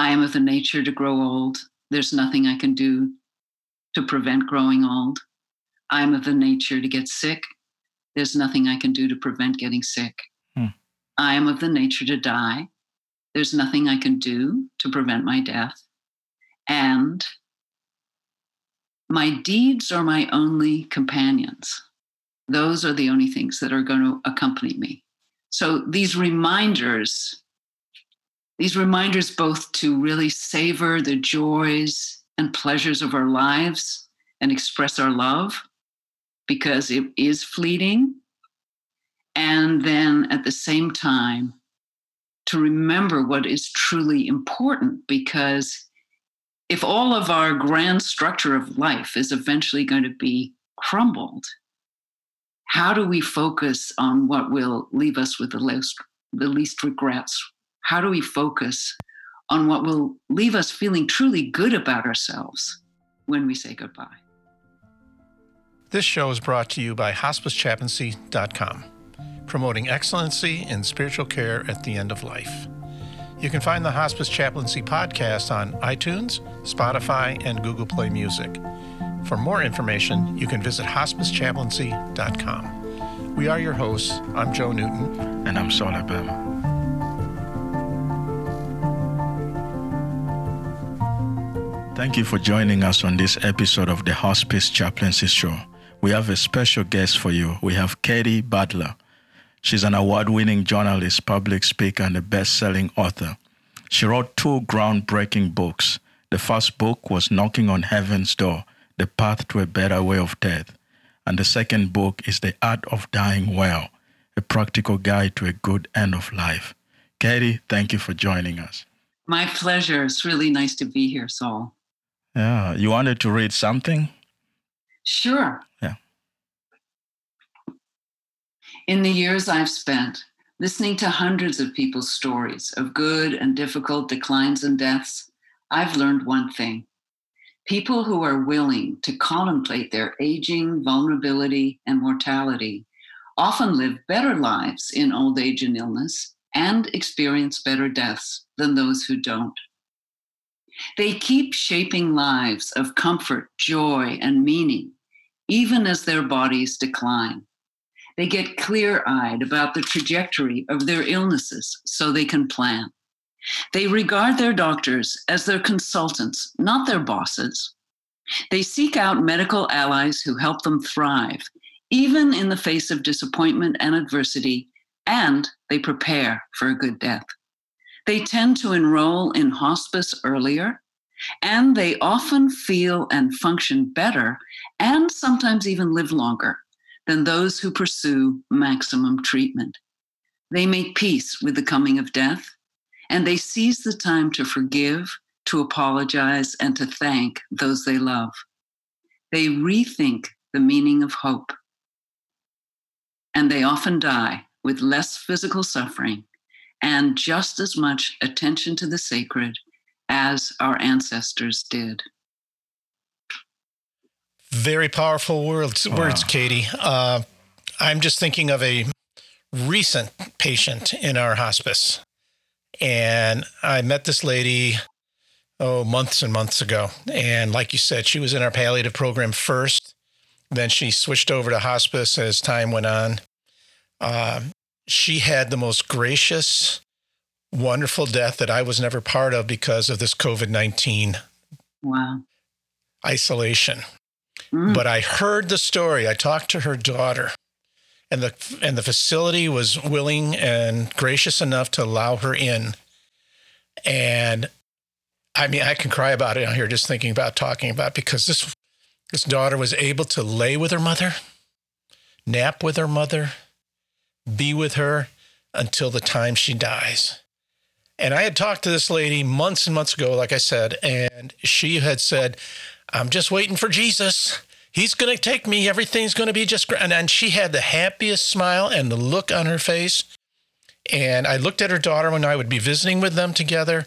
I am of the nature to grow old. There's nothing I can do to prevent growing old. I am of the nature to get sick. There's nothing I can do to prevent getting sick. Hmm. I am of the nature to die. There's nothing I can do to prevent my death. And my deeds are my only companions. Those are the only things that are going to accompany me. So these reminders, these reminders both to really savor the joys and pleasures of our lives and express our love because it is fleeting. And then at the same time, to remember what is truly important because if all of our grand structure of life is eventually going to be crumbled, how do we focus on what will leave us with the least, the least regrets? How do we focus on what will leave us feeling truly good about ourselves when we say goodbye? This show is brought to you by hospicechaplaincy.com, promoting excellency in spiritual care at the end of life. You can find the Hospice Chaplaincy podcast on iTunes, Spotify, and Google Play Music. For more information, you can visit hospicechaplaincy.com. We are your hosts. I'm Joe Newton. And I'm Saul Abema. Thank you for joining us on this episode of the Hospice Chaplaincy Show. We have a special guest for you. We have Katy Butler. She's an award winning journalist, public speaker, and a best selling author. She wrote two groundbreaking books. The first book was Knocking on Heaven's Door the Path to a Better Way of Death. And the second book is The Art of Dying Well, a practical guide to a good end of life. Katy, thank you for joining us. My pleasure. It's really nice to be here, Saul. Yeah. You wanted to read something? Sure. Yeah. In the years I've spent listening to hundreds of people's stories of good and difficult declines and deaths, I've learned one thing People who are willing to contemplate their aging, vulnerability, and mortality often live better lives in old age and illness and experience better deaths than those who don't. They keep shaping lives of comfort, joy, and meaning, even as their bodies decline. They get clear eyed about the trajectory of their illnesses so they can plan. They regard their doctors as their consultants, not their bosses. They seek out medical allies who help them thrive, even in the face of disappointment and adversity, and they prepare for a good death. They tend to enroll in hospice earlier, and they often feel and function better, and sometimes even live longer than those who pursue maximum treatment. They make peace with the coming of death and they seize the time to forgive, to apologize, and to thank those they love. They rethink the meaning of hope. And they often die with less physical suffering and just as much attention to the sacred as our ancestors did. Very powerful words, wow. words Katy. Uh, I'm just thinking of a recent patient in our hospice. And I met this lady, oh, months and months ago. And like you said, she was in our palliative program first. Then she switched over to hospice as time went on. Uh, she had the most gracious, wonderful death that I was never part of because of this COVID 19 wow. isolation. Mm. But I heard the story. I talked to her daughter, and the and the facility was willing and gracious enough to allow her in. And I mean, I can cry about it out here just thinking about talking about because this this daughter was able to lay with her mother, nap with her mother, be with her until the time she dies. And I had talked to this lady months and months ago, like I said, and she had said, I'm just waiting for Jesus he's going to take me. Everything's going to be just great. And, and she had the happiest smile and the look on her face. And I looked at her daughter when I would be visiting with them together.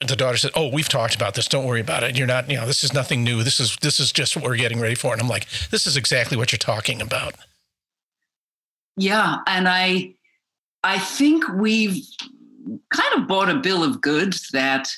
The daughter said, "Oh, we've talked about this. Don't worry about it. You're not, you know, this is nothing new. This is this is just what we're getting ready for." And I'm like, "This is exactly what you're talking about." Yeah, and I I think we've kind of bought a bill of goods that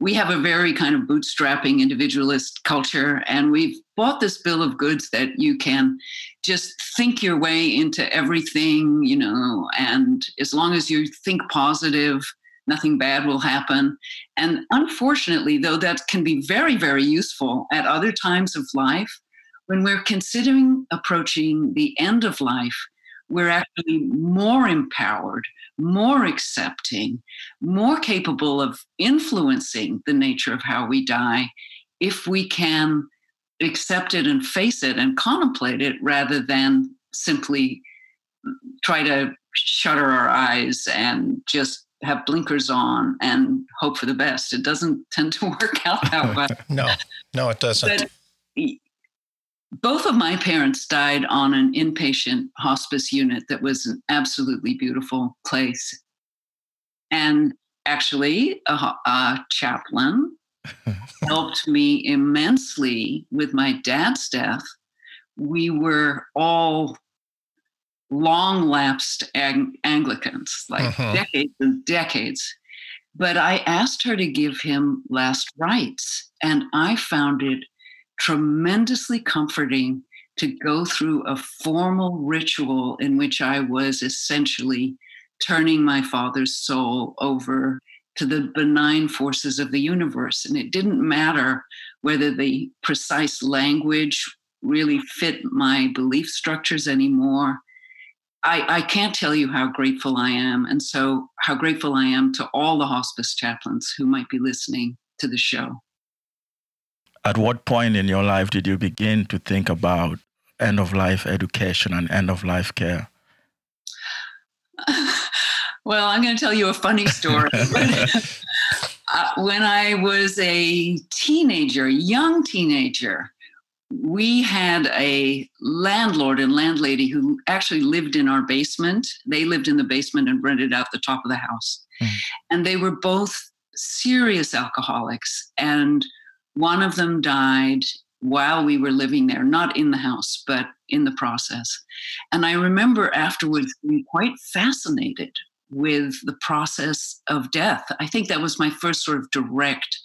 we have a very kind of bootstrapping individualist culture, and we've bought this bill of goods that you can just think your way into everything, you know, and as long as you think positive, nothing bad will happen. And unfortunately, though, that can be very, very useful at other times of life, when we're considering approaching the end of life, we're actually more empowered, more accepting, more capable of influencing the nature of how we die if we can accept it and face it and contemplate it rather than simply try to shutter our eyes and just have blinkers on and hope for the best. It doesn't tend to work out that way. no, no, it doesn't. But both of my parents died on an inpatient hospice unit that was an absolutely beautiful place. And actually, a, a chaplain helped me immensely with my dad's death. We were all long lapsed Ang- Anglicans, like uh-huh. decades and decades. But I asked her to give him last rites, and I found it tremendously comforting to go through a formal ritual in which I was essentially turning my father's soul over to the benign forces of the universe. And it didn't matter whether the precise language really fit my belief structures anymore. I, I, can't tell you how grateful I am. And so, how grateful I am to all the hospice chaplains who might be listening to the show. At what point in your life did you begin to think about end of life education and end of life care? well, I'm going to tell you a funny story. uh, when I was a teenager, young teenager, we had a landlord and landlady who actually lived in our basement. They lived in the basement and rented out the top of the house. Mm. And they were both serious alcoholics. And one of them died while we were living there, not in the house, but in the process. And I remember afterwards being quite fascinated with the process of death. I think that was my first sort of direct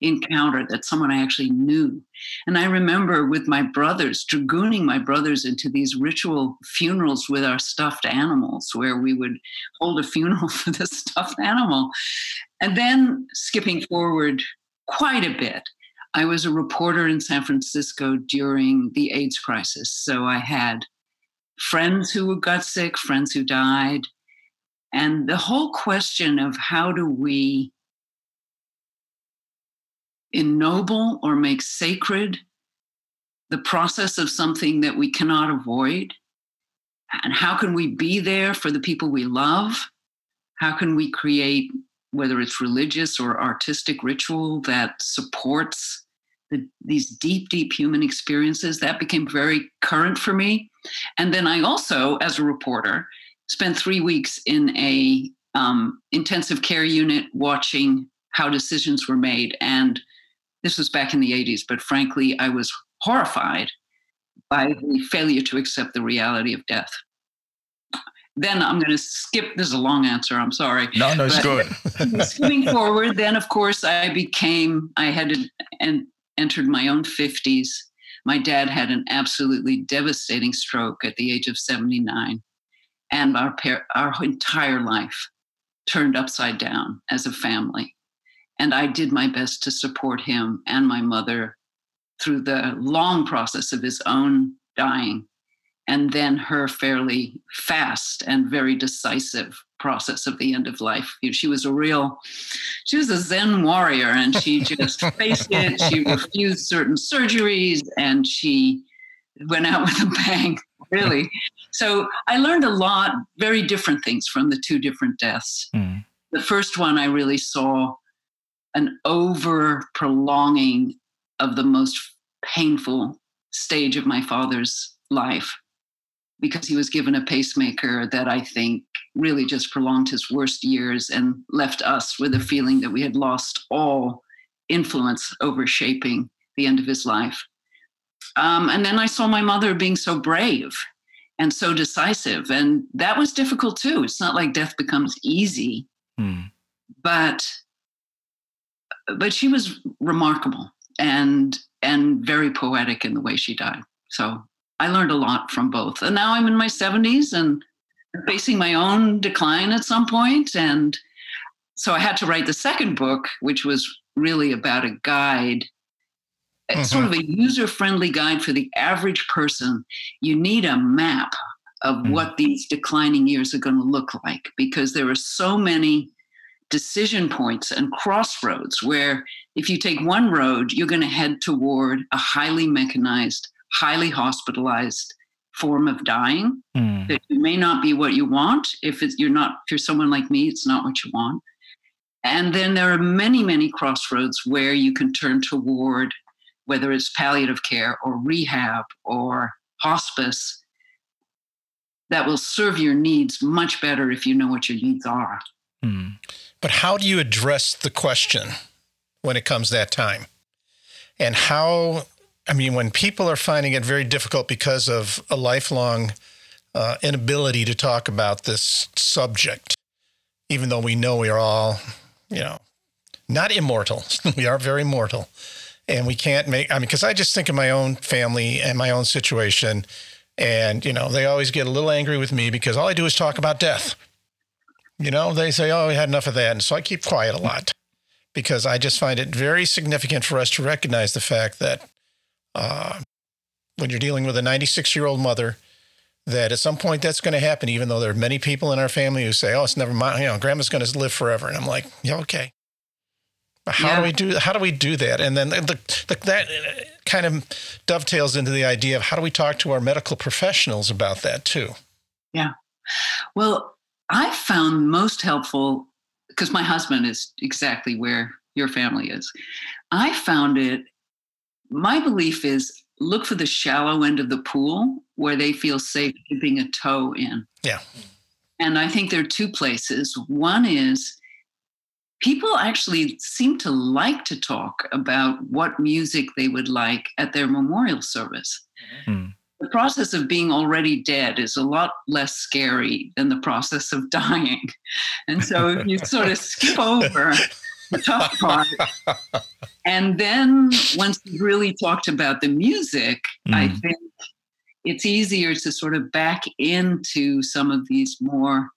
encounter that someone I actually knew. And I remember with my brothers, dragooning my brothers into these ritual funerals with our stuffed animals, where we would hold a funeral for the stuffed animal. And then skipping forward quite a bit, I was a reporter in San Francisco during the AIDS crisis. So I had friends who got sick, friends who died. And the whole question of how do we ennoble or make sacred the process of something that we cannot avoid? And how can we be there for the people we love? How can we create whether it's religious or artistic ritual that supports the, these deep, deep human experiences. That became very current for me. And then I also, as a reporter, spent three weeks in a um, intensive care unit watching how decisions were made. And this was back in the 80s, but frankly, I was horrified by the failure to accept the reality of death then I'm going to skip. This is a long answer. I'm sorry. No, no, it's good. skipping forward, then of course I became. I had to, and entered my own 50s. My dad had an absolutely devastating stroke at the age of 79, and our par- our entire life turned upside down as a family. And I did my best to support him and my mother through the long process of his own dying and then her fairly fast and very decisive process of the end of life. She was a real, she was a Zen warrior and she just faced it. She refused certain surgeries and she went out with a bang, really. So I learned a lot, very different things from the two different deaths. Mm. The first one, I really saw an over prolonging of the most painful stage of my father's life because he was given a pacemaker that I think really just prolonged his worst years and left us with a feeling that we had lost all influence over shaping the end of his life. Um, and then I saw my mother being so brave and so decisive. And that was difficult too. It's not like death becomes easy, mm. but but she was remarkable and and very poetic in the way she died. So I learned a lot from both. And now I'm in my 70s and facing my own decline at some point. and so I had to write the second book, which was really about a guide, mm-hmm. sort of a user friendly guide for the average person. You need a map of mm-hmm. what these declining years are going to look like because there are so many decision points and crossroads where if you take one road, you're going to head toward a highly mechanized, highly hospitalized form of dying mm. that may not be what you want if you're not if you're someone like me it's not what you want and then there are many, many crossroads where you can turn toward whether it's palliative care or rehab or hospice that will serve your needs much better if you know what your needs are. Hmm. But how do you address the question when it comes that time? And how, I mean, when people are finding it very difficult because of a lifelong uh, inability to talk about this subject, even though we know we are all you know, not immortal. we are very mortal. And we can't make, I mean, because I just think of my own family and my own situation. And, you know, they always get a little angry with me because all I do is talk about death. You know, they say, oh, we had enough of that. And so I keep quiet a lot because I just find it very significant for us to recognize the fact that uh, when you're dealing with a 96 year old mother that at some point that's going to happen, even though there are many people in our family who say, "Oh, it's never mind. You know, grandma's going to live forever," and I'm like, "Yeah, okay." But How yeah. do we do? How do we do that? And then the, the, that kind of dovetails into the idea of how do we talk to our medical professionals about that too? Yeah. Well, I found most helpful because my husband is exactly where your family is. I found it. My belief is look for the shallow end of the pool where they feel safe dipping a toe in. Yeah. And I think there are two places. One is people actually seem to like to talk about what music they would like at their memorial service. Mm-hmm. The process of being already dead is a lot less scary than the process of dying. And so if you sort of skip over the tough part. and then once we really talked about the music, mm. I think it's easier to sort of back into some of these more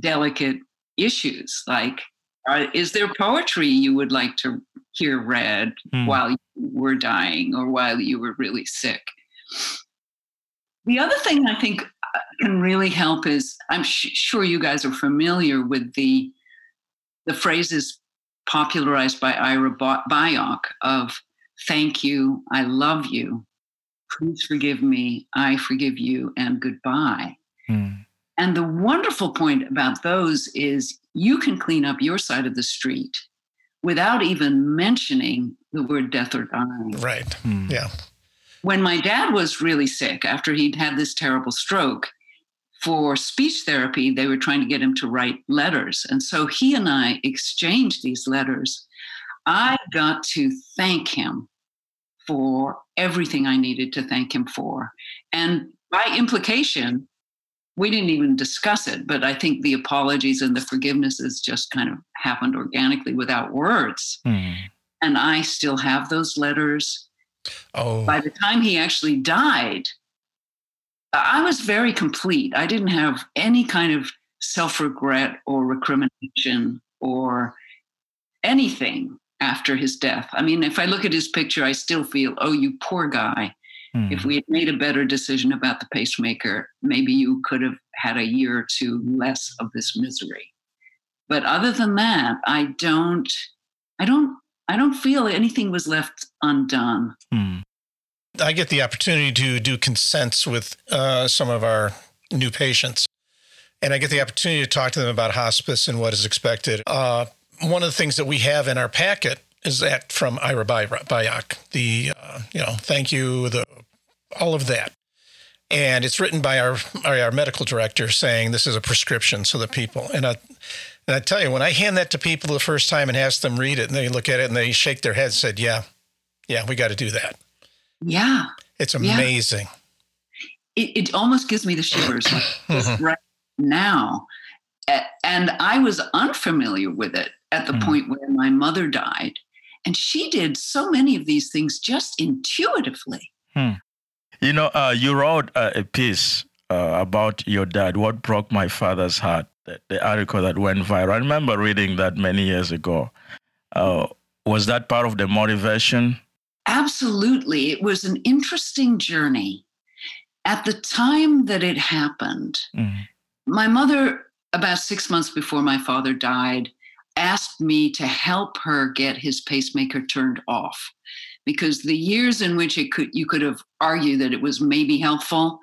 delicate issues like uh, is there poetry you would like to hear read mm. while you were dying or while you were really sick the other thing i think uh, can really help is i'm sh- sure you guys are familiar with the the phrases popularized by Ira Byock of thank you, I love you, please forgive me, I forgive you, and goodbye. Mm. And the wonderful point about those is you can clean up your side of the street without even mentioning the word death or dying. Right. Mm. Yeah. When my dad was really sick after he'd had this terrible stroke, for speech therapy, they were trying to get him to write letters. And so he and I exchanged these letters. I got to thank him for everything I needed to thank him for. And by implication, we didn't even discuss it, but I think the apologies and the forgivenesses just kind of happened organically without words. Mm. And I still have those letters. Oh. By the time he actually died, I was very complete. I didn't have any kind of self regret or recrimination or anything after his death. I mean, if I look at his picture, I still feel, oh, you poor guy. Mm. If we had made a better decision about the pacemaker, maybe you could have had a year or two less of this misery. But other than that, I don't, I don't, I don't feel anything was left undone. Mm. I get the opportunity to do consents with uh, some of our new patients, and I get the opportunity to talk to them about hospice and what is expected. Uh, one of the things that we have in our packet is that from Ira Byock, the uh, you know thank you, the all of that, and it's written by our, our, medical director saying this is a prescription so that people and I. And I tell you, when I hand that to people the first time and ask them read it, and they look at it and they shake their head, and said, "Yeah, yeah, we got to do that." Yeah. It's amazing. Yeah. It, it almost gives me the shivers mm-hmm. right now. And I was unfamiliar with it at the mm. point where my mother died. And she did so many of these things just intuitively. Hmm. You know, uh, you wrote uh, a piece uh, about your dad, What Broke My Father's Heart, the, the, article that went viral. I remember reading that many years ago. Uh, was that part of the motivation? Absolutely. It was an interesting journey. At the time that it happened, mm. my mother, about six months before my father died, asked me to help her get his pacemaker turned off because the years in which it could you could have argued that it was maybe helpful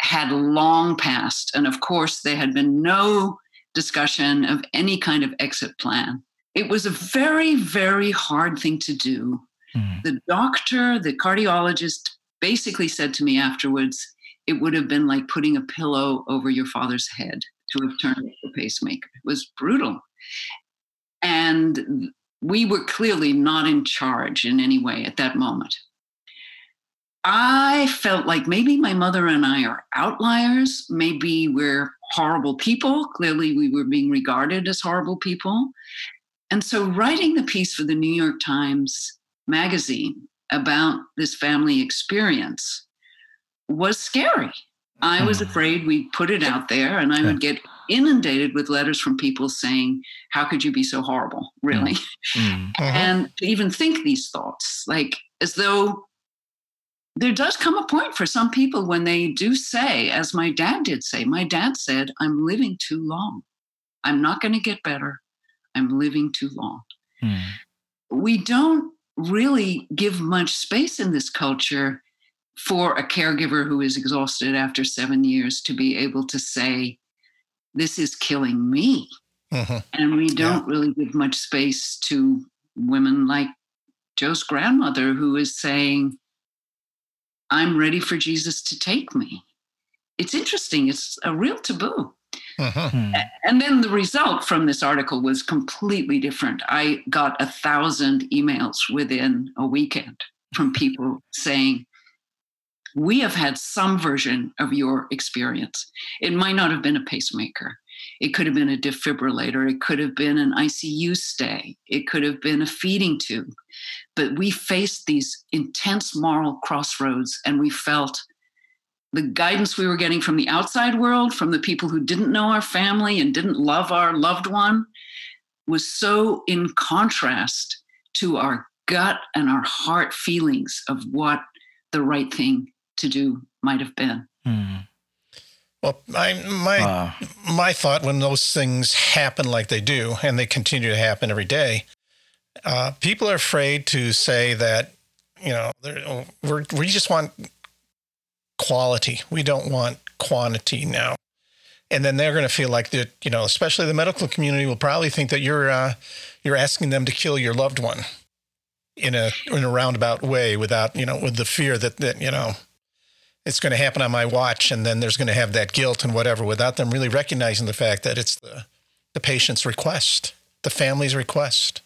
had long passed and of course there had been no discussion of any kind of exit plan it was a very very hard thing to do mm. the doctor the cardiologist basically said to me afterwards it would have been like putting a pillow over your father's head to have turned the pacemaker it was brutal and we were clearly not in charge in any way at that moment. I felt like maybe my mother and I are outliers. Maybe we're horrible people. Clearly, we were being regarded as horrible people. And so, writing the piece for the New York Times magazine about this family experience was scary. I was hmm. afraid we would put it out there and I would get inundated with letters from people saying, How could you be so horrible? Really? Mm-hmm. and to even think these thoughts, like as though there does come a point for some people when they do say, as my dad did say, my dad said, I'm living too long. I'm not going to get better. I'm living too long. Mm. We don't really give much space in this culture for a caregiver who is exhausted after seven years to be able to say, This is killing me. Mm-hmm. And we don't yeah. really give much space to women like Joe's grandmother, who is saying, I'm ready for Jesus to take me. It's interesting, it's a real taboo. Mm-hmm. And then the result from this article was completely different. I got a thousand emails within a weekend from people saying, we have had some version of your experience. It might not have been a pacemaker. It could have been a defibrillator. It could have been an ICU stay. It could have been a feeding tube. But we faced these intense moral crossroads and we felt the guidance we were getting from the outside world, from the people who didn't know our family and didn't love our loved one, was so in contrast to our gut and our heart feelings of what the right thing to do might have been. Mm. Well, I, my uh, my thought when those things happen like they do, and they continue to happen every day, uh, people are afraid to say that you know we we just want quality. We don't want quantity now, and then they're going to feel like that. You know, especially the medical community will probably think that you're uh, you're asking them to kill your loved one in a in a roundabout way, without you know, with the fear that that you know it's going to happen on my watch and then there's going to have that guilt and whatever without them really recognizing the fact that it's the, the patient's request the family's request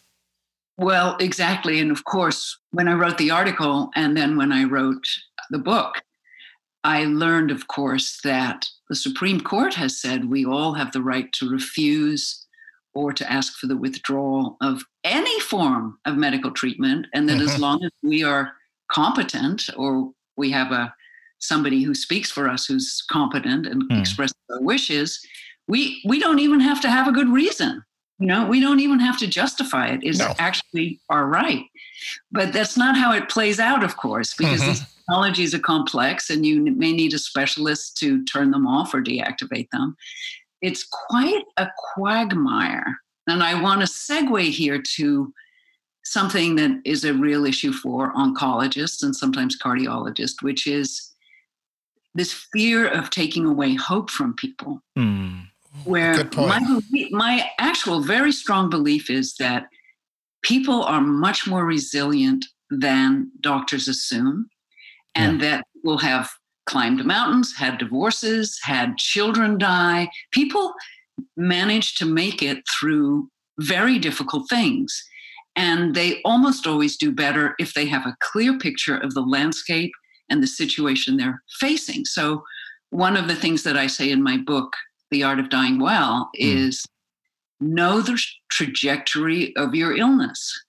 well exactly and of course when i wrote the article and then when i wrote the book i learned of course that the supreme court has said we all have the right to refuse or to ask for the withdrawal of any form of medical treatment and that mm-hmm. as long as we are competent or we have a somebody who speaks for us who's competent and mm. expresses our wishes we we don't even have to have a good reason you know we don't even have to justify it. it is no. actually our right but that's not how it plays out of course because mm-hmm. these technologies are complex and you may need a specialist to turn them off or deactivate them it's quite a quagmire and i want to segue here to something that is a real issue for oncologists and sometimes cardiologists which is this fear of taking away hope from people. Mm. Where my, my actual very strong belief is that people are much more resilient than doctors assume, and yeah. that will have climbed mountains, had divorces, had children die. People manage to make it through very difficult things. And they almost always do better if they have a clear picture of the landscape and the situation they're facing. So, one of the things that I say in my book, The Art of Dying Well, mm. is know the trajectory of your illness.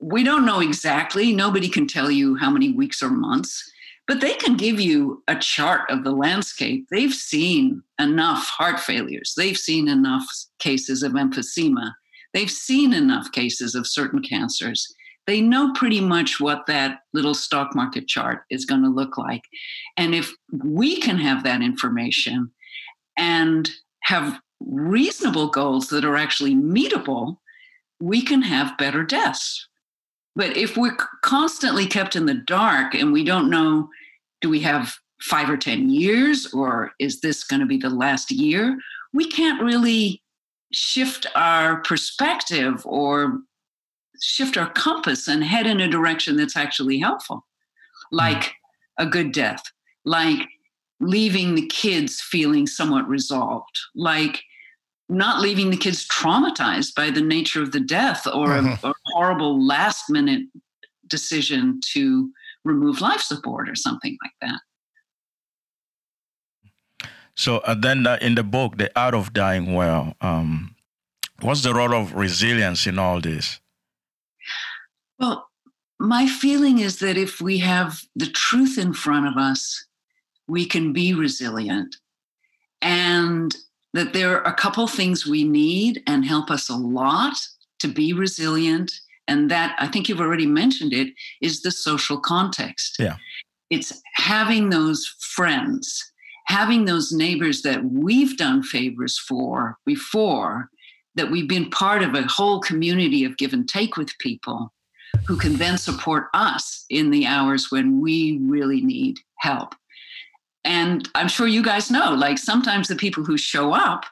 we don't know exactly. Nobody can tell you how many weeks or months, but they can give you a chart of the landscape. They've seen enough heart failures, they've seen enough cases of emphysema, they've seen enough cases of certain cancers. They know pretty much what that little stock market chart is going to look like. And if we can have that information and have reasonable goals that are actually meetable, we can have better deaths. But if we're constantly kept in the dark and we don't know, do we have five or 10 years or is this going to be the last year? We can't really shift our perspective or shift our compass and head in a direction that's actually helpful, hmm. like a good death, like leaving the kids feeling somewhat resolved, like not leaving the kids traumatized by the nature of the death or mm-hmm. a, a, horrible last minute decision to remove life support or something like that. So uh, then uh, in the book, The Art of Dying Well, um, what's the role of resilience in all this? Well, my feeling is that if we have the truth in front of us, we can be resilient. And that there are a couple things we need and help us a lot to be resilient. And that I think you've already mentioned it is the social context. Yeah. It's having those friends, having those neighbors that we've done favors for before, that we've been part of a whole community of give and take with people who can then support us in the hours when we really need help. And I'm sure you guys know, like sometimes the people who show up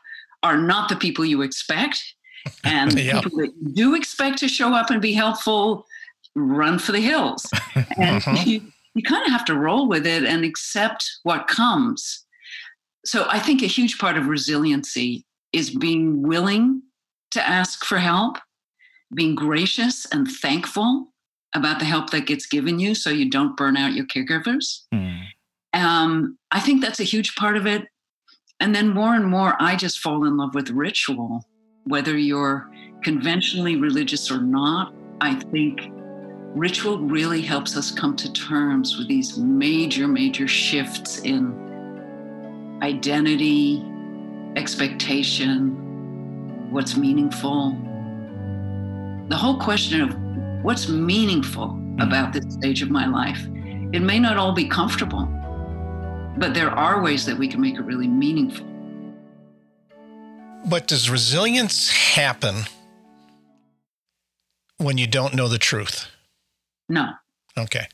are not the people you expect. And yep. people that you do expect to show up and be helpful run for the hills. And uh-huh. you, you kind of have to roll with it and accept what comes. So I think a huge part of resiliency is being willing to ask for help, being gracious and thankful about the help that gets given you so you don't burn out your caregivers. Mm. Um, I think that's a huge part of it. And then more and more, I just fall in love with ritual, whether you're conventionally religious or not. I think ritual really helps us come to terms with these major, major shifts in identity, expectation, what's meaningful. The whole question of what's meaningful about this stage of my life. It may not all be comfortable, but there are ways that we can make it really meaningful. But does resilience happen when you don't know the truth? No. Okay.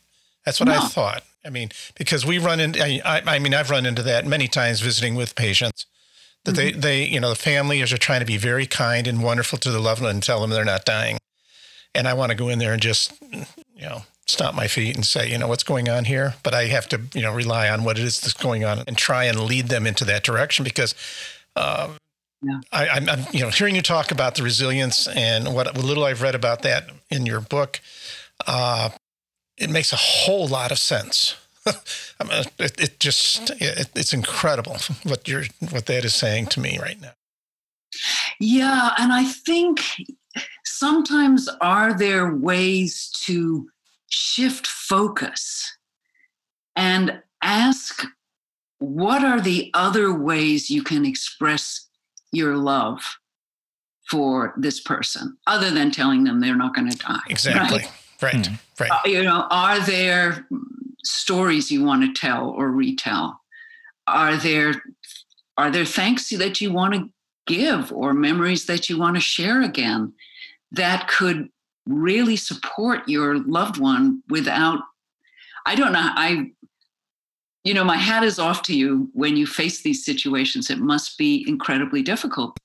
That's what no. I thought. I mean, because we run into, I, I, mean, I've run into that many times visiting with patients that mm-hmm. they, they, you know, the families are trying to be very kind and wonderful to the loved one and tell them they're not dying. And I want to go in there and just, you know, stomp my feet and say, you know, what's going on here? But I have to, you know, rely on what it is that's going on and try and lead them into that direction because uh, yeah. I, am you know, hearing you talk about the resilience and what, what little I've read about that in your book, uh, it makes a whole lot of sense. I mean, it, it, just it, it's incredible what you're what that is saying to me right now. Yeah, and I think sometimes are there ways to shift focus and ask what are the other ways you can express your love for this person other than telling them they're not going to die exactly right right, mm. right. Uh, you know are there stories you want to tell or retell are there are there thanks that you want to give or memories that you want to share again that could really support your loved one without i don't know i you know my hat is off to you when you face these situations. It must be incredibly difficult.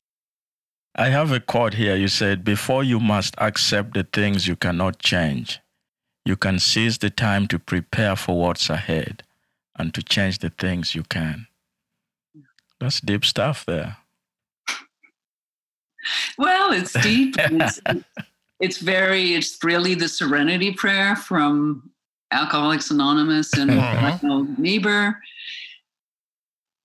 I have a quote here. You said before you must accept the things you cannot change you can seize the time to prepare for what's ahead and to change the things you can. That's deep stuff there. Well it's deep it's, it's very it's really the serenity prayer from alcoholics anonymous and mm niebuhr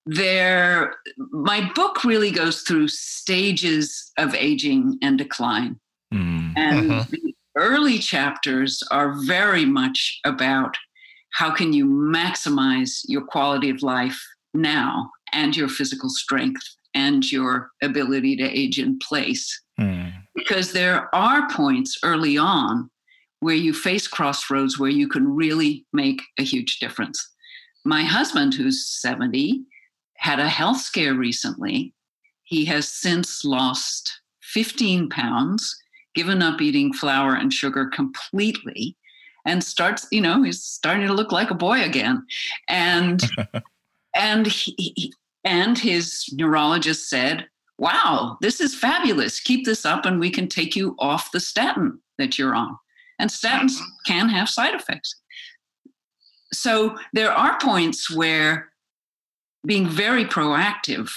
there my book really goes through stages of aging and decline mm and mm-hmm. the early chapters are very much about how can you maximize your quality of life now and your physical strength and your ability to age in place. Mm. Because there are points early on where you face crossroads where you can really make a huge difference. My husband, who's 70, had a health scare recently. He has since lost 15 pounds, given up eating flour and sugar completely, and starts, you know, he's starting to look like a boy again. And and he, and his neurologist said, Wow, this is fabulous. Keep this up and we can take you off the statin that you're on. And statins mm-hmm. can have side effects. So there are points where being very proactive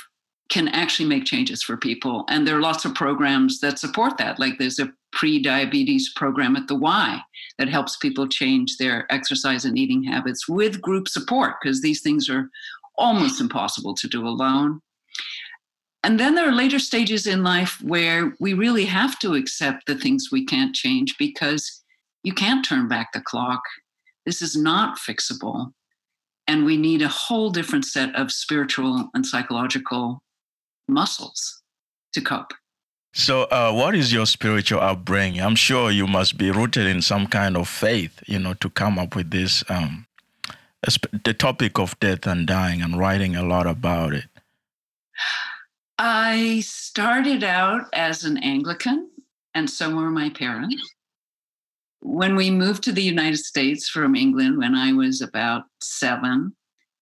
can actually make changes for people. And there are lots of programs that support that. Like there's a pre diabetes program at the Y that helps people change their exercise and eating habits with group support, because these things are almost impossible to do alone. And then there are later stages in life where we really have to accept the things we can't change because you can't turn back the clock. This is not fixable. And we need a whole different set of spiritual and psychological muscles to cope. So, uh, what is your spiritual upbringing? I'm sure you must be rooted in some kind of faith, you know, to come up with this, um, the topic of death and dying, and writing a lot about it. I started out as an Anglican, and so were my parents when we moved to the United States from England when I was about seven,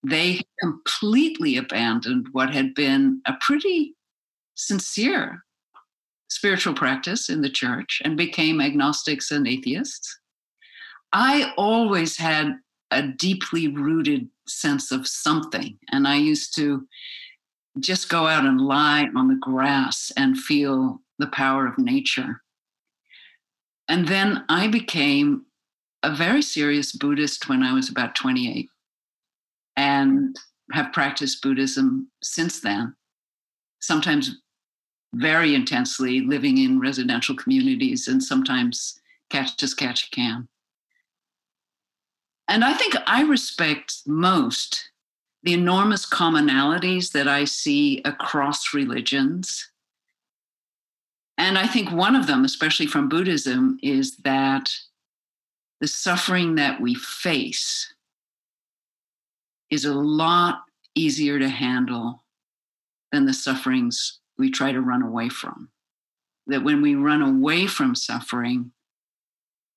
they completely abandoned what had been a pretty sincere spiritual practice in the church and became agnostics and atheists. I always had a deeply rooted sense of something, and I used to just go out and lie on the grass and feel the power of nature. And then I became a very serious Buddhist when I was about 28 and have practiced Buddhism since then, sometimes very intensely, living in residential communities, and sometimes catch as catch can. And I think I respect most the enormous commonalities that I see across religions and I think one of them, especially from Buddhism, is that the suffering that we face is a lot easier to handle than the sufferings we try to run away from. That when we run away from suffering,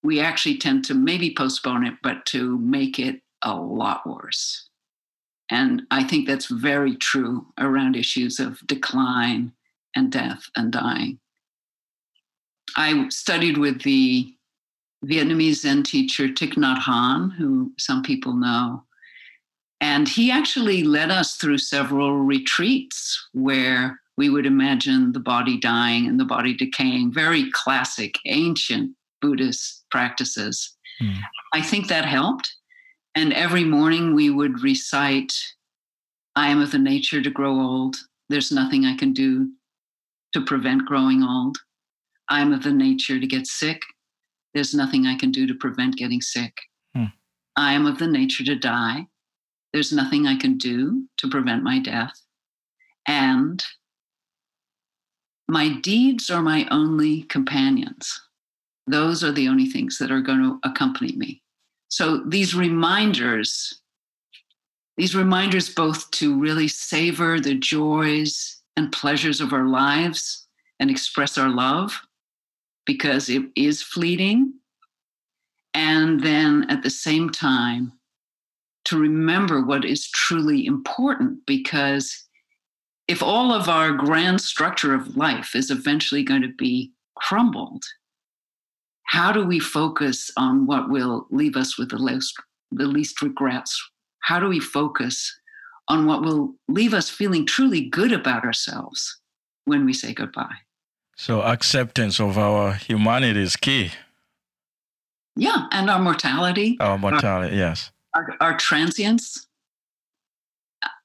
we actually tend to maybe postpone it, but to make it a lot worse. And I think that's very true around issues of decline and death and dying. I studied with the Vietnamese Zen teacher Thich Nhat Hanh, who some people know. And he actually led us through several retreats where we would imagine the body dying and the body decaying, very classic, ancient Buddhist practices. Mm. I think that helped. And every morning we would recite, I am of the nature to grow old. There's nothing I can do to prevent growing old. I'm of the nature to get sick. There's nothing I can do to prevent getting sick. Hmm. I am of the nature to die. There's nothing I can do to prevent my death. And my deeds are my only companions. Those are the only things that are going to accompany me. So these reminders, these reminders both to really savor the joys and pleasures of our lives and express our love, because it is fleeting. And then at the same time, to remember what is truly important because if all of our grand structure of life is eventually going to be crumbled, how do we focus on what will leave us with the least, the least regrets? How do we focus on what will leave us feeling truly good about ourselves when we say goodbye? So acceptance of our humanity is key. Yeah, and our mortality. Our mortality, our, yes. Our, our transience.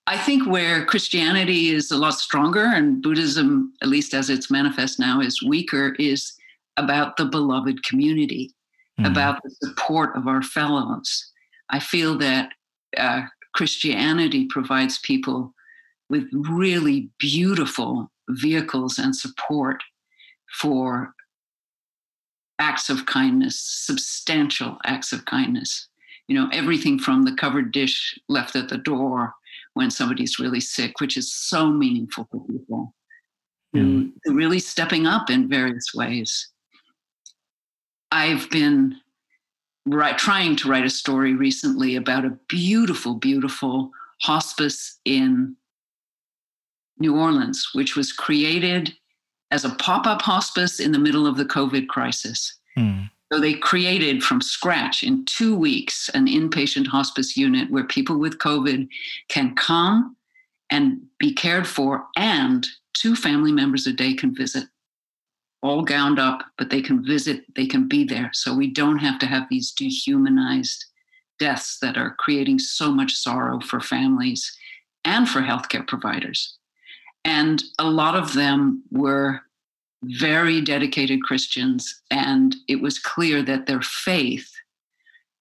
I think where Christianity is a lot stronger and Buddhism, at least as it's manifest now, is weaker, is about the beloved community, mm-hmm. about the support of our fellows. I feel that uh, Christianity provides people with really beautiful vehicles and support for acts of kindness, substantial acts of kindness. You know, everything from the covered dish left at the door when somebody's really sick, which is so meaningful for people, mm. really stepping up in various ways. I've been right, trying to write a story recently about a beautiful, beautiful hospice in New Orleans, which was created as a pop up hospice in the middle of the COVID crisis. Mm. So they created from scratch in two weeks an inpatient hospice unit where people with COVID can come and be cared for, and two family members a day can visit, all gowned up, but they can visit, they can be there. So we don't have to have these dehumanized deaths that are creating so much sorrow for families and for healthcare providers. And a lot of them were very dedicated Christians, and it was clear that their faith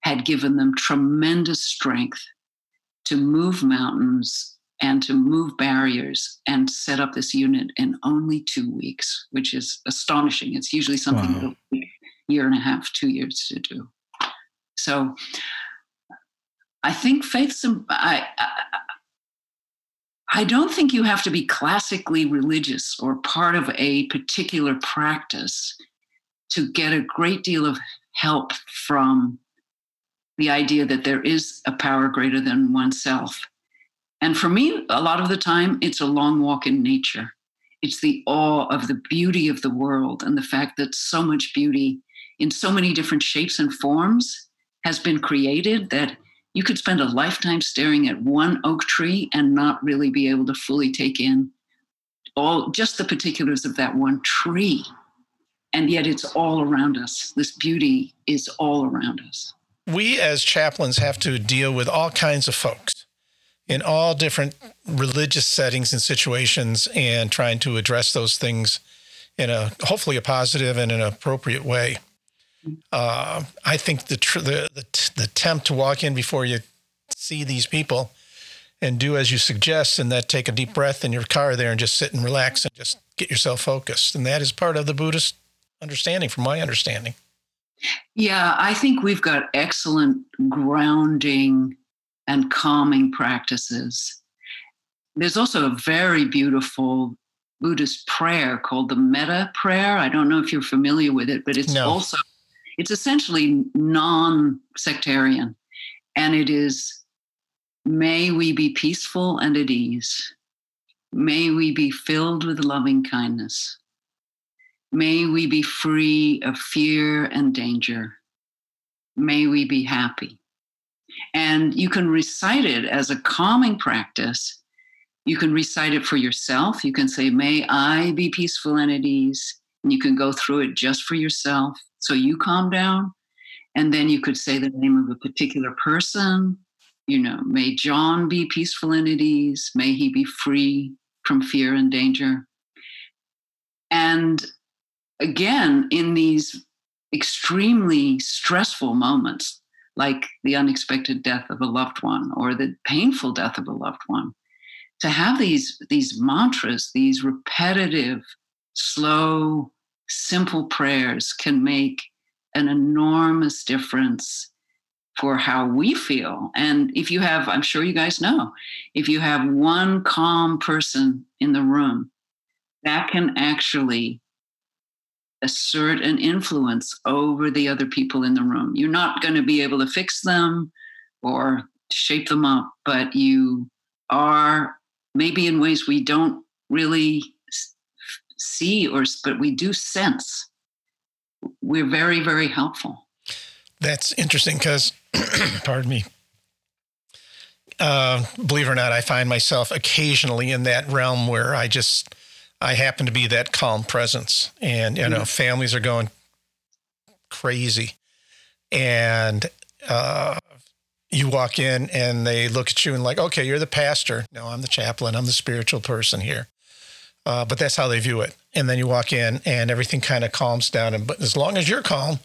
had given them tremendous strength to move mountains and to move barriers and set up this unit in only two weeks, which is astonishing. It's usually something wow. that a year and a half, two years to do. So I think faith's, I, I, I don't think you have to be classically religious or part of a particular practice to get a great deal of help from the idea that there is a power greater than oneself. And for me, a lot of the time, it's a long walk in nature. It's the awe of the beauty of the world and the fact that so much beauty in so many different shapes and forms has been created that you could spend a lifetime staring at one oak tree and not really be able to fully take in all just the particulars of that one tree. And yet it's all around us. This beauty is all around us. We as chaplains have to deal with all kinds of folks in all different religious settings and situations and trying to address those things in a hopefully a positive and an appropriate way uh, I think the, tr- the, the the attempt to walk in before you see these people and do as you suggest, and that take a deep breath in your car there and just sit and relax and just get yourself focused, and that is part of the Buddhist understanding, from my understanding. Yeah, I think we've got excellent grounding and calming practices. There's also a very beautiful Buddhist prayer called the Metta Prayer. I don't know if you're familiar with it, but it's no. also it's essentially non sectarian. And it is, may we be peaceful and at ease. May we be filled with loving kindness. May we be free of fear and danger. May we be happy. And you can recite it as a calming practice. You can recite it for yourself. You can say, May I be peaceful and at ease. And you can go through it just for yourself. So you calm down. And then you could say the name of a particular person. You know, may John be peaceful and at ease. May he be free from fear and danger. And again, in these extremely stressful moments, like the unexpected death of a loved one or the painful death of a loved one, to have these, these mantras, these repetitive, slow, simple prayers can make an enormous difference for how we feel. And if you have, I'm sure you guys know, if you have one calm person in the room, that can actually assert an influence over the other people in the room. You're not going to be able to fix them or shape them up, but you are maybe in ways we don't really see or but we do sense. We're very very helpful. That's interesting because pardon me. Uh, believe it or not i find myself occasionally in that realm where i just i happen to be that calm presence and you know mm-hmm. families are going crazy and uh, you walk in and they look at you and like okay you're the pastor no i'm the chaplain i'm the spiritual person here Uh, but that's how they view it. And then you walk in and everything kind of calms down. And but as long as you're calm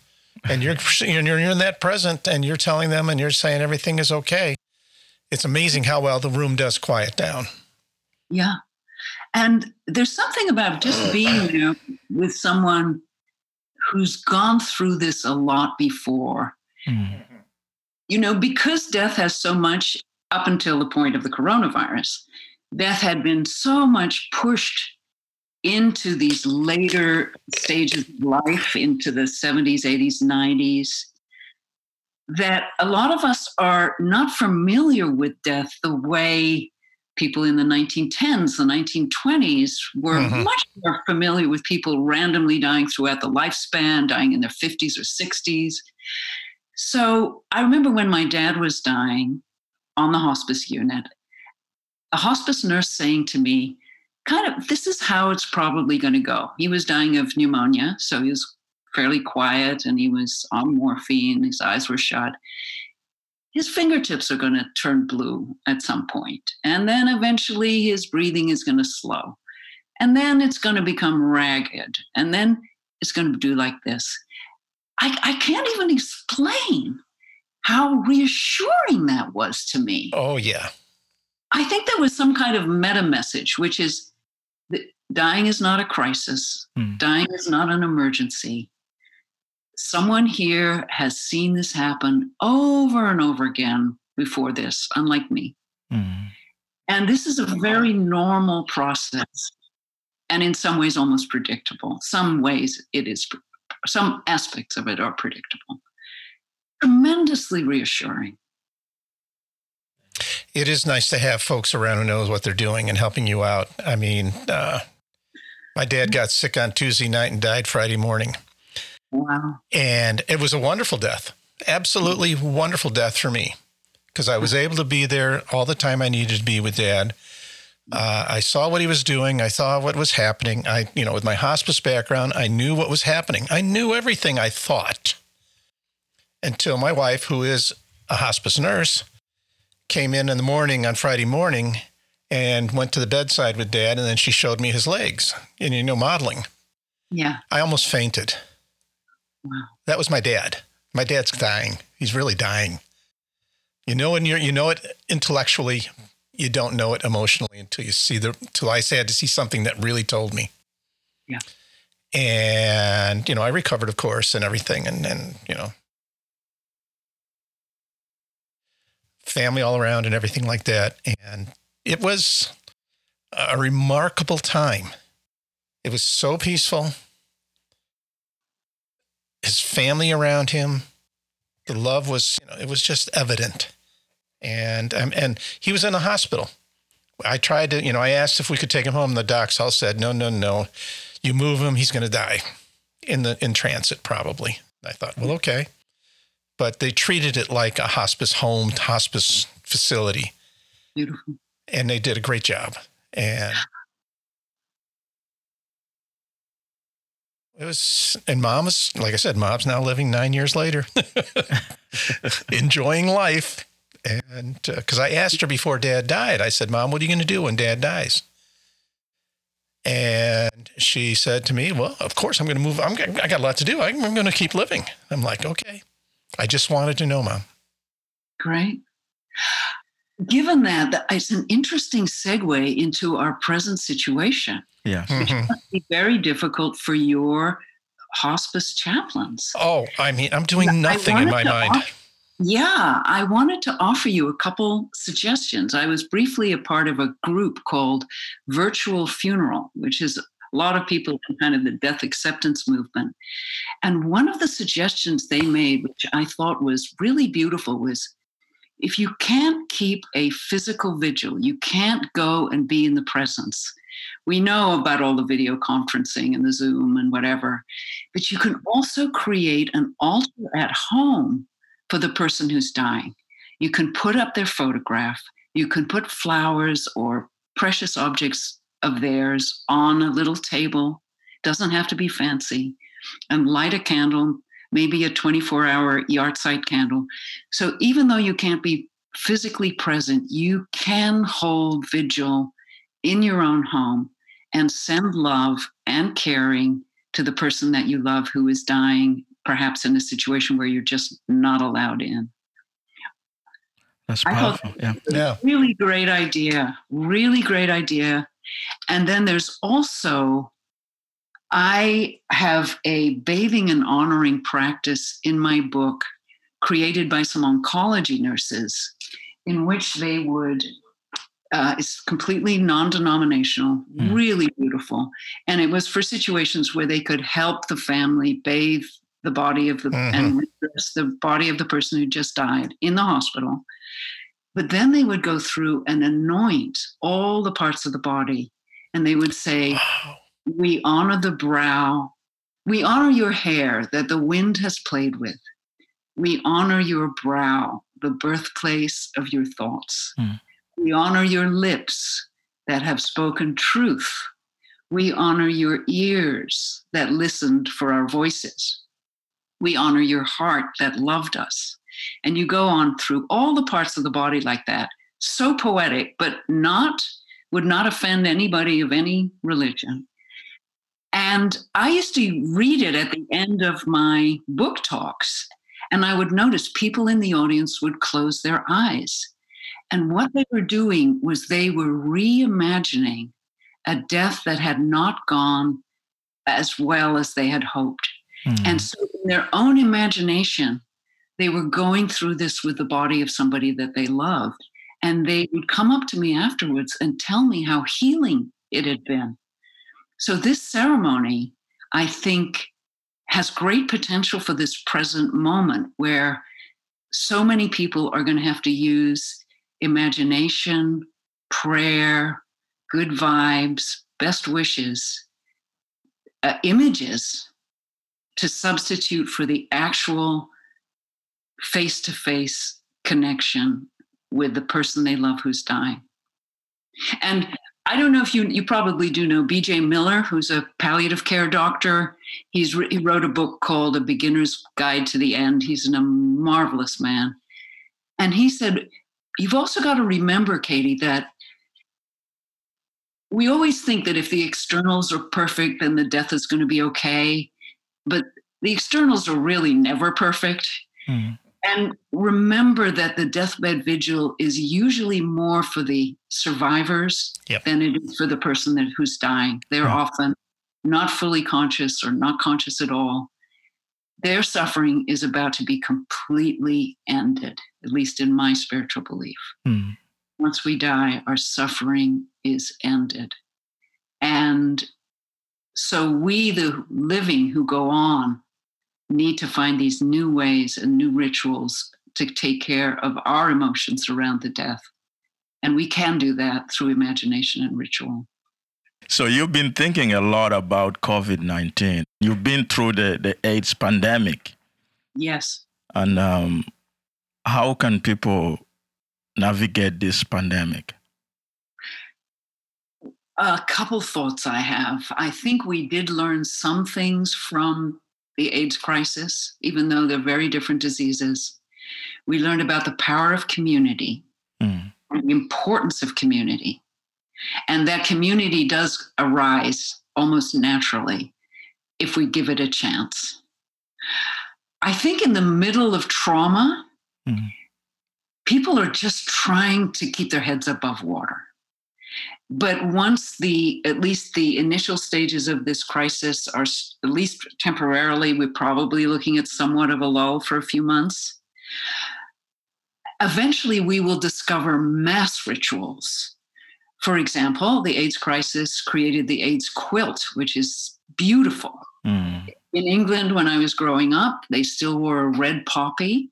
and you're, you're in that present and you're telling them and you're saying everything is okay, it's amazing how well the room does quiet down. Yeah. And there's something about just being there with someone who's gone through this a lot before. Mm. You know, because death has so much up until the point of the coronavirus, death had been so much pushed into these later stages of life, into the 70s, 80s, 90s, that a lot of us are not familiar with death the way people in the 1910s, the 1920s were mm-hmm. much more familiar with people randomly dying throughout the lifespan, dying in their 50s or 60s. So I remember when my dad was dying on the hospice unit, a hospice nurse saying to me, kind of, this is how it's probably going to go. He was dying of pneumonia, so he was fairly quiet and he was on morphine, his eyes were shut his fingertips are going to turn blue at some point. And then eventually his breathing is going to slow. And then it's going to become ragged. And then it's going to do like this. I, I can't even explain how reassuring that was to me. Oh, yeah. I think there was some kind of meta message, which is that dying is not a crisis, mm. dying is not an emergency someone here has seen this happen over and over again before this, unlike me. Mm. And this is a very normal process. And in some ways, almost predictable. Some ways, it is, some aspects of it are predictable. Tremendously reassuring. It is nice to have folks around who knows what they're doing and helping you out. I mean, uh, my dad got sick on Tuesday night and died Friday morning. Wow. And it was a wonderful death. Absolutely wonderful death for me because I was able to be there all the time I needed to be with dad. Uh, I saw what he was doing. I saw what was happening. I, you know, with my hospice background, I knew what was happening. I knew everything I thought until my wife, who is a hospice nurse, came in in the morning on Friday morning and went to the bedside with dad. And then she showed me his legs and, you know, mottling. Yeah. I almost fainted. Wow. That was my dad. My dad's dying. He's really dying. You know, and you you know it intellectually, you don't know it emotionally until you see the until I had to see something that really told me. Yeah. And you know, I recovered, of course, and everything, and and you know, family all around and everything like that, and it was a remarkable time. It was so peaceful his family around him. The love was, you know, it was just evident. And um, and he was in a hospital. I tried to, you know, I asked if we could take him home. The docs all said, no, no, no. You move him, he's going to die in the in transit probably. I thought, well, okay. But they treated it like a hospice home, hospice facility. Beautiful. And they did a great job. And It was, and mom like I said, mom's now living nine years later, enjoying life. And because uh, I asked her before dad died, I said, Mom, what are you going to do when dad dies? And she said to me, Well, of course, I'm going to move. I'm, I got a lot to do. I'm, I'm going to keep living. I'm like, Okay. I just wanted to know, Mom. Great. Given that, that it's an interesting segue into our present situation. Yeah. Mm-hmm. must be very difficult for your hospice chaplains. Oh, I mean, I'm doing nothing in my mind. Offer, yeah, I wanted to offer you a couple suggestions. I was briefly a part of a group called Virtual Funeral, which is a lot of people in kind of the death acceptance movement. And one of the suggestions they made, which I thought was really beautiful, was if you can't keep a physical vigil, you can't go and be in the presence. We know about all the video conferencing and the Zoom and whatever, but you can also create an altar at home for the person who's dying. You can put up their photograph, you can put flowers or precious objects of theirs on a little table, doesn't have to be fancy, and light a candle, maybe a 24 hour yahrzeit candle. So even though you can't be physically present, you can hold vigil in your own home and send love and caring to the person that you love who is dying, perhaps in a situation where you're just not allowed in. That's powerful. Yeah. Yeah. Really great idea. Really great idea. And then there's also, I have a bathing and honoring practice in my book created by some oncology nurses in which they would uh, it's completely non-denominational mm. really beautiful and it was for situations where they could help the family bathe the body of the mm-hmm. and the body of the person who just died in the hospital but then they would go through and anoint all the parts of the body and they would say wow. We honor the brow we honor your hair that the wind has played with we honor your brow the birthplace of your thoughts mm. We honor your lips that have spoken truth. We honor your ears that listened for our voices. We honor your heart that loved us. And you go on through all the parts of the body like that. So poetic, but not, would not offend anybody of any religion. And I used to read it at the end of my book talks. And I would notice people in the audience would close their eyes and what they were doing was they were reimagining a death that had not gone as well as they had hoped. Mm. And so, in their own imagination, they were going through this with the body of somebody that they loved. And they would come up to me afterwards and tell me how healing it had been. So, this ceremony, I think, has great potential for this present moment where so many people are going to have to use imagination, prayer, good vibes, best wishes, uh, images to substitute for the actual face to face connection with the person they love who's dying. And I don't know if you you probably do know B.J. Miller, who's a palliative care doctor. He's he wrote a book called A Beginner's Guide to the End. He's a marvelous man, and he said you've also got to remember, Katy, that we always think that if the externals are perfect, then the death is going to be okay. But the externals are really never perfect. Mm. And remember that the deathbed vigil is usually more for the survivors yep. than it is for the person that, who's dying. They're mm. often not fully conscious or not conscious at all their suffering is about to be completely ended, at least in my spiritual belief. Mm. Once we die, our suffering is ended. And so we, the living who go on, need to find these new ways and new rituals to take care of our emotions around the death. And we can do that through imagination and ritual. So you've been thinking a lot about COVID 19. You've been through the, the AIDS pandemic. Yes. And um, how can people navigate this pandemic? A couple thoughts I have. I think we did learn some things from the AIDS crisis, even though they're very different diseases. We learned about the power of community, mm. the importance of community. And that community does arise almost naturally if we give it a chance. I think in the middle of trauma, mm-hmm. people are just trying to keep their heads above water. But once the, at least the initial stages of this crisis are, at least temporarily, we're probably looking at somewhat of a lull for a few months. Eventually, we will discover mass rituals for example, the AIDS crisis created the AIDS quilt, which is beautiful. Mm. In England, when I was growing up, they still wore a red poppy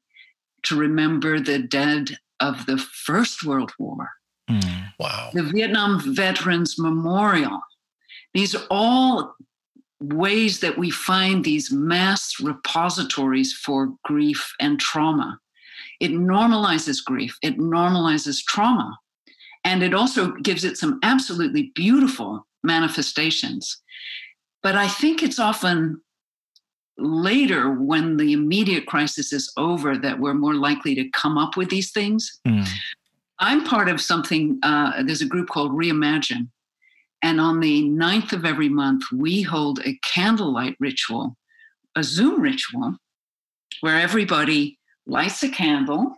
to remember the dead of the First World War. Mm. Wow. The Vietnam Veterans Memorial. These are all ways that we find these mass repositories for grief and trauma. It normalizes grief, it normalizes trauma. And it also gives it some absolutely beautiful manifestations. But I think it's often later when the immediate crisis is over that we're more likely to come up with these things. Mm. I'm part of something, uh, there's a group called Reimagine. And on the 9th of every month, we hold a candlelight ritual, a Zoom ritual, where everybody lights a candle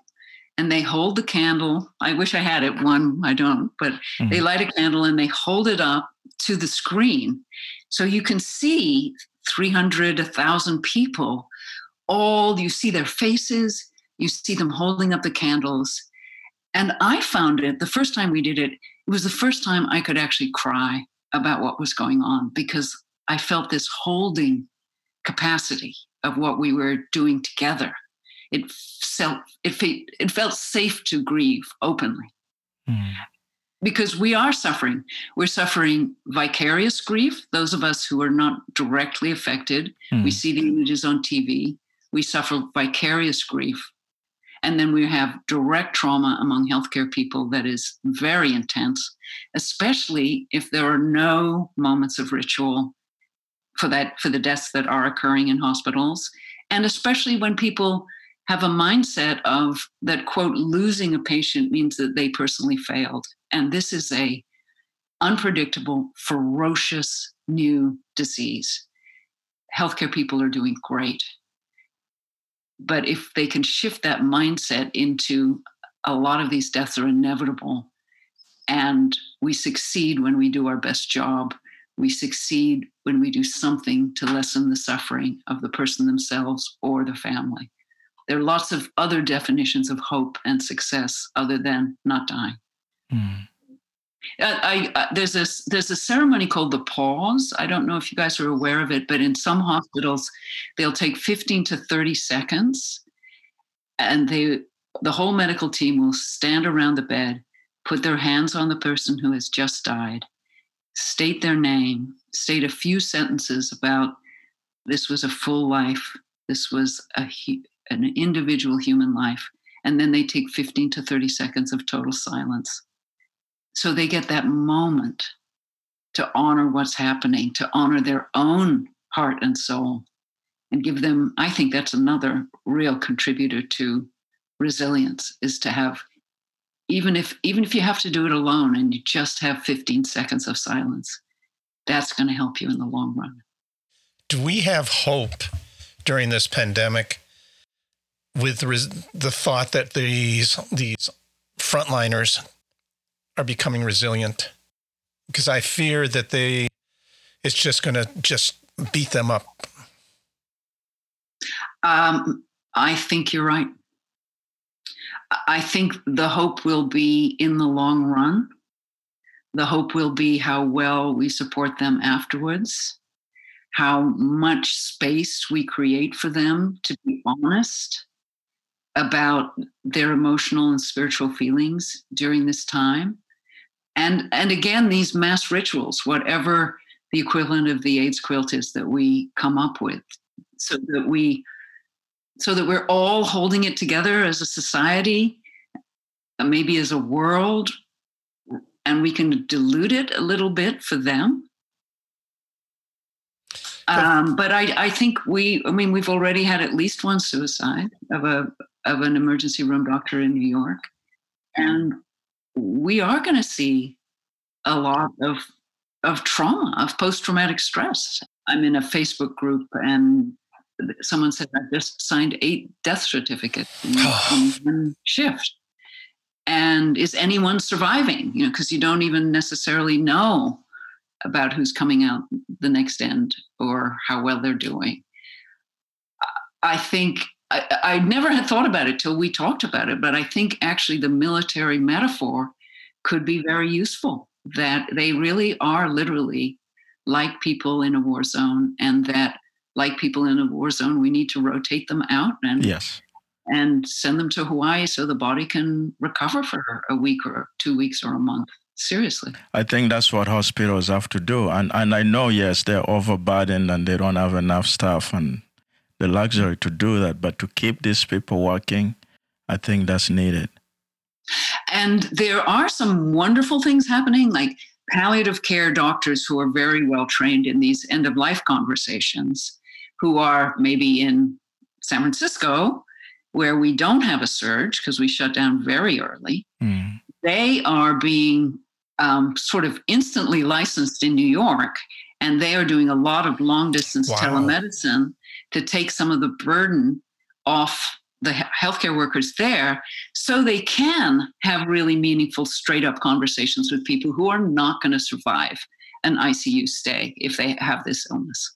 and they hold the candle. I wish I had it, one, I don't, but mm-hmm. they light a candle and they hold it up to the screen. So you can see 300, 1,000 people. All you see their faces, you see them holding up the candles. And I found it the first time we did it, it was the first time I could actually cry about what was going on because I felt this holding capacity of what we were doing together. It felt it, it felt safe to grieve openly. Mm because we are suffering. We're suffering vicarious grief, those of us who are not directly affected. Mm. We see the images on TV. We suffer vicarious grief. And then we have direct trauma among healthcare people that is very intense, especially if there are no moments of ritual for that for the deaths that are occurring in hospitals. And especially when people have a mindset of that quote losing a patient means that they personally failed and this is a unpredictable, ferocious new disease. Healthcare people are doing great. But if they can shift that mindset into a lot of these deaths are inevitable, and we succeed when we do our best job, we succeed when we do something to lessen the suffering of the person themselves or the family. There are lots of other definitions of hope and success other than not dying. Mm. Uh, I, I, there's a there's a ceremony called the pause. I don't know if you guys are aware of it, but in some hospitals, they'll take 15 to 30 seconds, and they the whole medical team will stand around the bed, put their hands on the person who has just died, state their name, state a few sentences about this was a full life, this was a an individual human life, and then they take 15 to 30 seconds of total silence so they get that moment to honor what's happening, to honor their own heart and soul, and give them, I think that's another real contributor to resilience is to have even if even if you have to do it alone and you just have 15 seconds of silence that's going to help you in the long run. Do we have hope during this pandemic with the thought that these these frontliners are becoming resilient because I fear that they it's just going to just beat them up. Um, I think you're right. I think the hope will be in the long run. The hope will be how well we support them afterwards, how much space we create for them to be honest about their emotional and spiritual feelings during this time and and again these mass rituals whatever the equivalent of the aids quilt is that we come up with so that we so that we're all holding it together as a society uh, maybe as a world and we can dilute it a little bit for them. Um, but I, I think we i mean we've already had at least one suicide of a of an emergency room doctor in new york. And we are going to see a lot of of trauma, of post traumatic stress. I'm in a Facebook group, and someone said I just signed eight death certificates in, in one shift. And is anyone surviving? You know, because you don't even necessarily know about who's coming out the next end or how well they're doing. I think I, I never had thought about it till we talked about it, but I think actually the military metaphor could be very useful. That they really are literally like people in a war zone, and that like people in a war zone, we need to rotate them out and yes. and send them to Hawaii so the body can recover for a week or two weeks or a month. Seriously. I think that's what hospitals have to do. And and I know yes, they're overburdened and they don't have enough staff and the luxury to do that, but to keep these people working, I think that's needed. And there are some wonderful things happening, like palliative care doctors who are very well trained in these end of life conversations, who are maybe in San Francisco, where we don't have a surge because we shut down very early. Mm. They are being um, sort of instantly licensed in New York, and they are doing a lot of long distance wow. telemedicine to take some of the burden off the healthcare workers there so they can have really meaningful, straight up conversations with people who are not going to survive an ICU stay if they have this illness.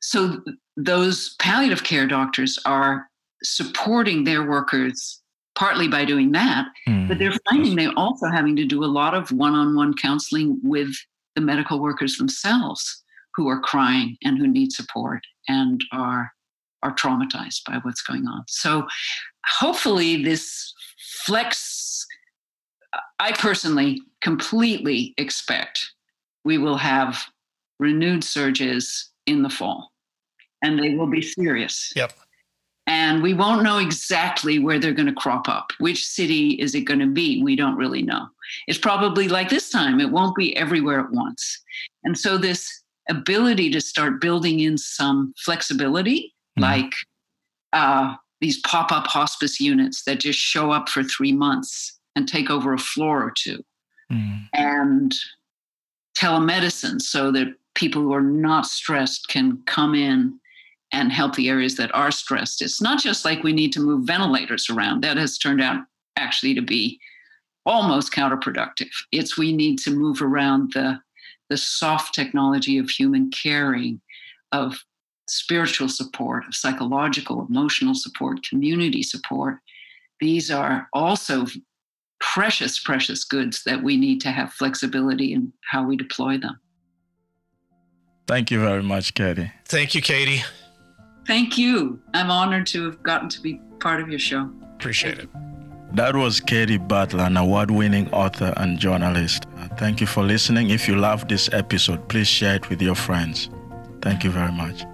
So those palliative care doctors are supporting their workers partly by doing that, mm. but they're finding they're also having to do a lot of one on one counseling with the medical workers themselves who are crying and who need support and are are traumatized by what's going on. So hopefully this flex I personally completely expect we will have renewed surges in the fall and they will be serious. Yep. And we won't know exactly where they're going to crop up. Which city is it going to be? We don't really know. It's probably like this time, it won't be everywhere at once. And so, this ability to start building in some flexibility, mm-hmm. like uh, these pop up hospice units that just show up for three months and take over a floor or 2 mm-hmm. and telemedicine so that people who are not stressed can come in and help the areas that are stressed. It's not just like we need to move ventilators around. That has turned out actually to be almost counterproductive. It's we need to move around the the soft technology of human caring, of spiritual support, of psychological, emotional support, community support. These are also precious, precious goods that we need to have flexibility in how we deploy them. Thank you very much, Katy. Thank you, Katy. Thank you. I'm honored to have gotten to be part of your show. Appreciate it. That was Katy Butler, an award winning author and journalist. Thank you for listening. If you love this episode, please share it with your friends. Thank you very much.